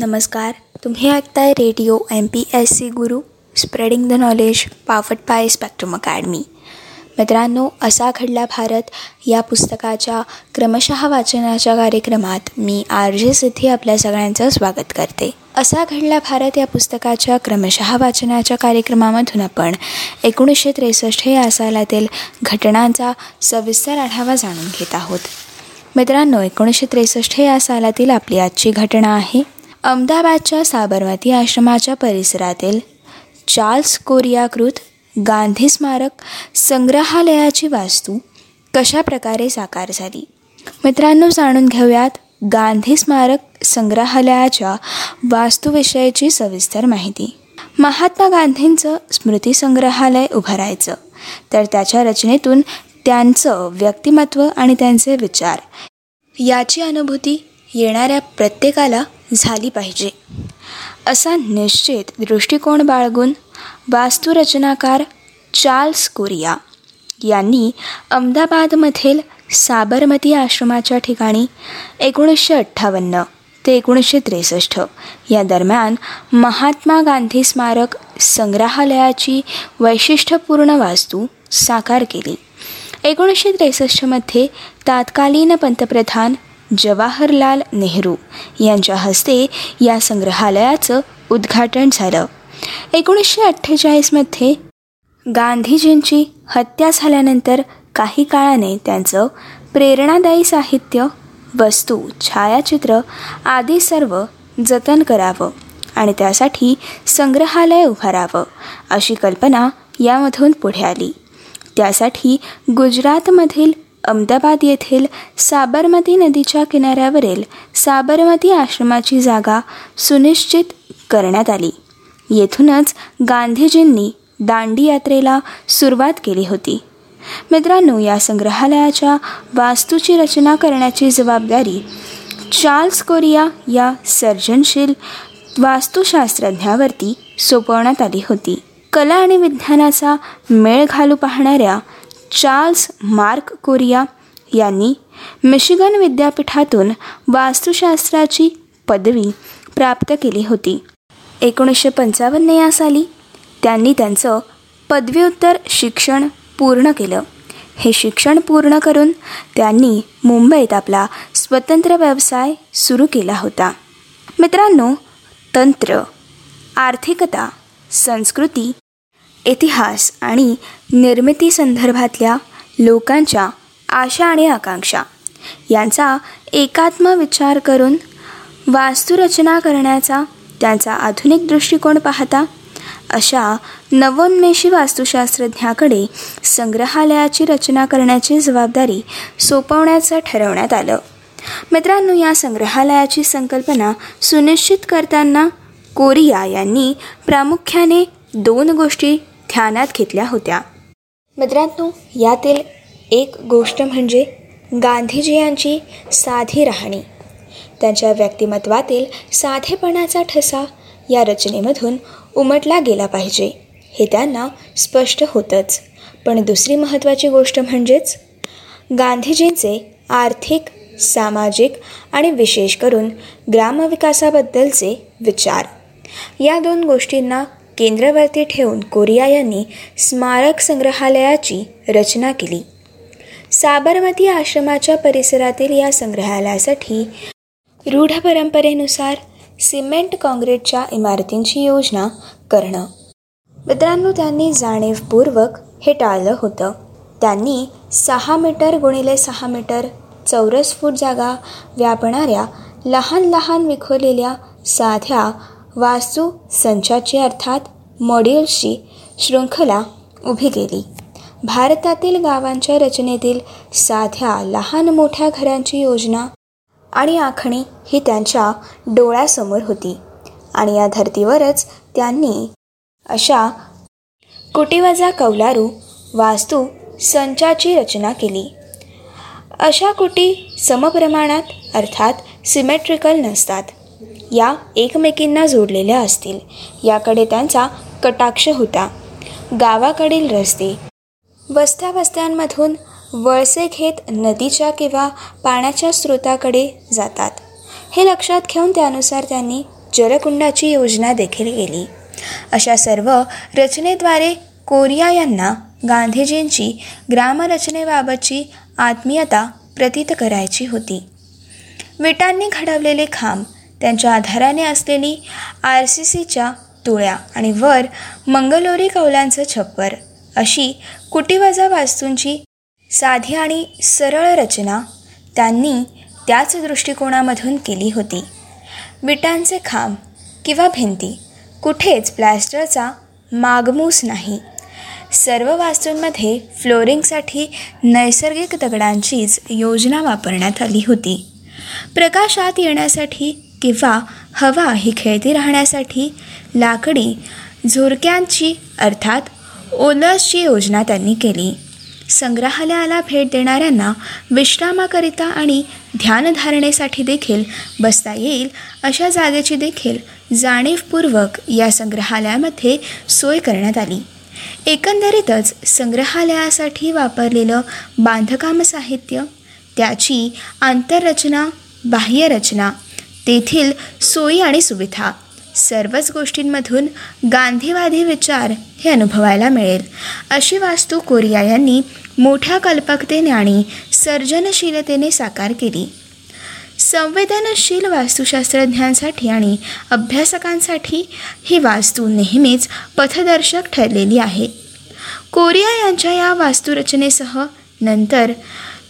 नमस्कार. तुम्ही ऐकताय radio M P S C Guru spreading the knowledge powered by spectrum academy मित्रांनो असा घडला भारत. या पुस्तकाच्या क्रमशः वाचनाच्या कार्यक्रमात मी आर जे सिद्धी आपल्या सगळ्यांचं स्वागत करते. असा घडला भारत या पुस्तकाच्या क्रमशः वाचनाच्या कार्यक्रमामधून आपण. एकोणीसशे त्रेसष्ट या सालातील घटनांचा सविस्तर आढावा जाणून घेत आहोत. मित्रांनो एकोणीसशे त्रेसष्ट या सालातील आपली आजची घटना आहे. अहमदाबादच्या साबरमती आश्रमाच्या परिसरातील चार्ल्स कोरियाकृत गांधी स्मारक संग्रहालयाची वास्तू कशा प्रकारे साकार झाली? मित्रांनो जाणून घेऊयात गांधी स्मारक संग्रहालयाच्या वास्तूविषयीची सविस्तर माहिती. महात्मा गांधींचं स्मृती संग्रहालय उभारायचं तर त्याच्या रचनेतून त्यांचं व्यक्तिमत्व आणि त्यांचे विचार. याची अनुभूती येणाऱ्या प्रत्येकाला झाली पाहिजे. असा निश्चित दृष्टिकोन बाळगून वास्तुरचनाकार चार्ल्स कोरिया यांनी अहमदाबादमधील साबरमती आश्रमाच्या ठिकाणी एकोणीसशे अठ्ठावन्न ते एकोणीसशे त्रेसष्ट या दरम्यान महात्मा गांधी स्मारक संग्रहालयाची वैशिष्ट्यपूर्ण वास्तू साकार केली. एकोणीसशे त्रेसष्टमध्ये तात्कालीन पंतप्रधान जवाहरलाल नेहरू यांच्या हस्ते या संग्रहालयाचं उद्घाटन झालं. एकोणीसशे अठ्ठेचाळीसमध्ये गांधीजींची हत्या झाल्यानंतर काही काळाने त्यांचं प्रेरणादायी साहित्य वस्तू छायाचित्र आदी सर्व जतन करावं आणि त्यासाठी संग्रहालय उभारावं अशी कल्पना यामधून पुढे आली. त्यासाठी गुजरातमधील अहमदाबाद येथील साबरमती नदीच्या किनाऱ्यावरील साबरमती आश्रमाची जागा सुनिश्चित करण्यात आली. येथूनच गांधीजींनी दांडी यात्रेला सुरुवात केली होती. मित्रांनो या संग्रहालयाच्या वास्तूची रचना करण्याची जबाबदारी चार्ल्स कोरिया या सर्जनशील वास्तुशास्त्रज्ञावरती सोपवण्यात आली होती. कला आणि विज्ञानाचा मेळ घालू पाहणाऱ्या चार्ल्स मार्क कोरिया यांनी मिशिगन विद्यापीठातून वास्तुशास्त्राची पदवी प्राप्त केली होती. एकोणीसशे पंचावन्न या साली त्यांनी त्यांचं पदव्युत्तर शिक्षण पूर्ण केलं. हे शिक्षण पूर्ण करून त्यांनी मुंबईत आपला स्वतंत्र व्यवसाय सुरू केला होता. मित्रांनो तंत्र आर्थिकता संस्कृती इतिहास आणि निर्मिती संदर्भातल्या लोकांच्या आशा आणि आकांक्षा यांचा एकात्म विचार करून वास्तुरचना करण्याचा त्यांचा आधुनिक दृष्टिकोन पाहता अशा नवोन्मेषी वास्तुशास्त्रज्ञाकडे संग्रहालयाची रचना करण्याची जबाबदारी सोपवण्याचं ठरवण्यात आलं. मित्रांनो या संग्रहालयाची संकल्पना सुनिश्चित करताना कोरिया यांनी प्रामुख्याने दोन गोष्टी ध्यानात घेतल्या होत्या. मित्रांनो यातील एक गोष्ट म्हणजे गांधीजी यांची साधी राहणी. त्यांच्या व्यक्तिमत्वातील साधेपणाचा ठसा या रचनेमधून उमटला गेला पाहिजे हे त्यांना स्पष्ट होतंच. पण दुसरी महत्त्वाची गोष्ट म्हणजेच गांधीजींचे आर्थिक सामाजिक आणि विशेष करून ग्रामविकासाबद्दलचे विचार. या दोन गोष्टींना केंद्रवरती ठेवून कोरिया यांनी स्मारक संग्रहालयाची रचना केली. साबरमती आश्रमाच्या परिसरातील या संग्रहालयासाठी रूढ परंपरेनुसार सिमेंट काँक्रीटच्या इमारतींची योजना करणं. मित्रांनो त्यांनी जाणीवपूर्वक हे टाळलं होतं. त्यांनी सहा मीटर गुणिले सहा मीटर चौरस फूट जागा व्यापणाऱ्या लहान लहान विखुरलेल्या साध्या वास्तू संचाची अर्थात मॉड्यूल्सची शृंखला उभी केली. भारतातील गावांच्या रचनेतील साध्या लहान मोठ्या घरांची योजना आणि आखणी ही त्यांच्या डोळ्यासमोर होती आणि या धर्तीवरच त्यांनी अशा कुटीवजा कौलारू वास्तू संचाची रचना केली. अशा कुटी समप्रमाणात अर्थात सिमेट्रिकल नसतात. या एकमेकींना जोडलेल्या असतील. याकडे त्यांचा कटाक्ष होता. गावाकडील रस्ते. वस्त्यावस्त्यांमधून वळसे घेत नदीच्या किंवा पाण्याच्या स्रोताकडे जातात. हे लक्षात घेऊन त्यानुसार त्यांनी जलकुंडाची योजना देखील केली. अशा सर्व रचनेद्वारे कोरिया यांना गांधीजींची ग्रामरचनेबाबतची आत्मीयता प्रतीत करायची होती. विटांनी घडवलेले खांब त्यांच्या आधाराने असलेली आर सी सीच्या तुळ्या आणि वर मंगलोरी कौलांचं छप्पर अशी कुटीवजा वास्तूंची साधी आणि सरळ रचना त्यांनी त्याच दृष्टिकोनामधून केली होती. विटांचे खांब किंवा भिंती कुठेच प्लॅस्टरचा मागमूस नाही. सर्व वास्तूंमध्ये फ्लोरिंगसाठी नैसर्गिक दगडांचीच योजना वापरण्यात आली होती. प्रकाशात येण्यासाठी किंवा हवा ही खेळती राहण्यासाठी लाकडी झोरक्यांची अर्थात ओलसची योजना त्यांनी केली. संग्रहालयाला भेट देणाऱ्यांना विश्रामाकरिता आणि ध्यानधारणेसाठी देखील बसता येईल अशा जागेची देखील जाणीवपूर्वक या संग्रहालयामध्ये सोय करण्यात आली. एकंदरीतच संग्रहालयासाठी वापरलेलं बांधकाम साहित्य त्याची आंतररचना बाह्यरचना तेथील सोयी आणि सुविधा. सर्वच गोष्टींमधून गांधीवादी विचार हे अनुभवायला मिळेल. अशी वास्तू कोरिया यांनी मोठ्या कल्पकतेने आणि सर्जनशीलतेने साकार केली. संवेदनशील वास्तुशास्त्रज्ञांसाठी आणि अभ्यासकांसाठी ही वास्तू नेहमीच पथदर्शक ठरलेली आहे. कोरिया यांच्या या वास्तुरचनेसह नंतर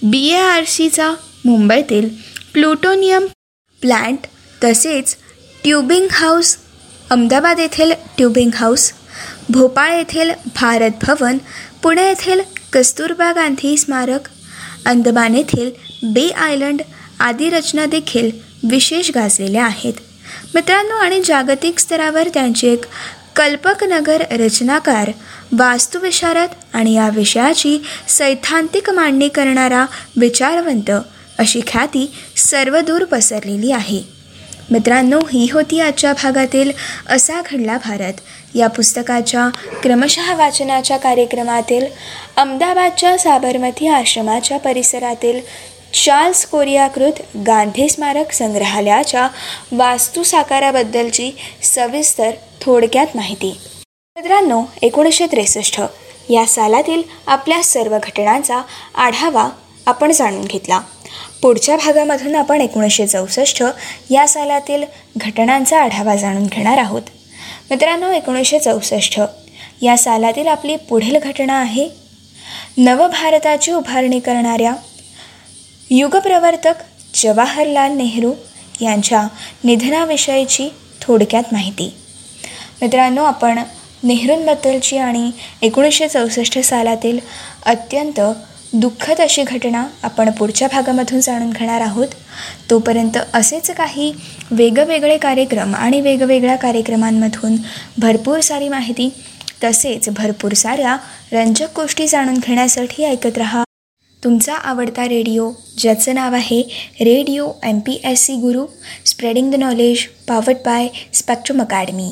बी ए आर सीचा मुंबईतील प्लुटोनियम प्लांट तसेच ट्युबिंग हाऊस अहमदाबाद येथील ट्युबिंग हाऊस भोपाळ येथील भारत भवन पुणे येथील कस्तुरबा गांधी स्मारक अंदमान येथील बे आयलंड आदी रचना देखील विशेष गाजलेल्या आहेत. मित्रांनो आणि जागतिक स्तरावर त्यांची एक कल्पक नगर रचनाकार वास्तुविशारद आणि या विषयाची सैद्धांतिक मांडणी करणारा विचारवंत अशी ख्याती सर्वदूर पसरलेली आहे. मित्रांनो ही होती आजच्या भागातील असा घडला भारत. या पुस्तकाच्या क्रमशः वाचनाच्या कार्यक्रमातील अहमदाबादच्या साबरमती आश्रमाच्या परिसरातील चार्ल्स कोरियाकृत गांधी स्मारक संग्रहालयाच्या वास्तू साकाराबद्दलची सविस्तर थोडक्यात माहिती. मित्रांनो एकोणीसशे त्रेसष्ट. या सालातील आपल्या सर्व घटनांचा आढावा आपण जाणून घेतला. पुढच्या भागामधून आपण एकोणीसशे चौसष्ट या सालातील घटनांचा आढावा जाणून घेणार आहोत. मित्रांनो एकोणीसशे चौसष्ट या सालातील आपली पुढील घटना आहे. नवभारताची उभारणी करणाऱ्या युगप्रवर्तक जवाहरलाल नेहरू यांच्या निधनाविषयीची थोडक्यात माहिती. मित्रांनो आपण नेहरूंबद्दलची आणि एकोणीसशे चौसष्ट सालातील अत्यंत दुःखद अशी घटना आपण पुढच्या भागामधून जाणून घेणार आहोत. तोपर्यंत असेच काही वेगवेगळे कार्यक्रम आणि वेगवेगळ्या कार्यक्रमांमधून भरपूर सारी माहिती तसेच भरपूर साऱ्या रंजक गोष्टी जाणून घेण्यासाठी ऐकत रहा. तुमचा आवडता रेडिओ ज्याचं नाव आहे radio M P S C Guru spreading the knowledge powered by spectrum academy.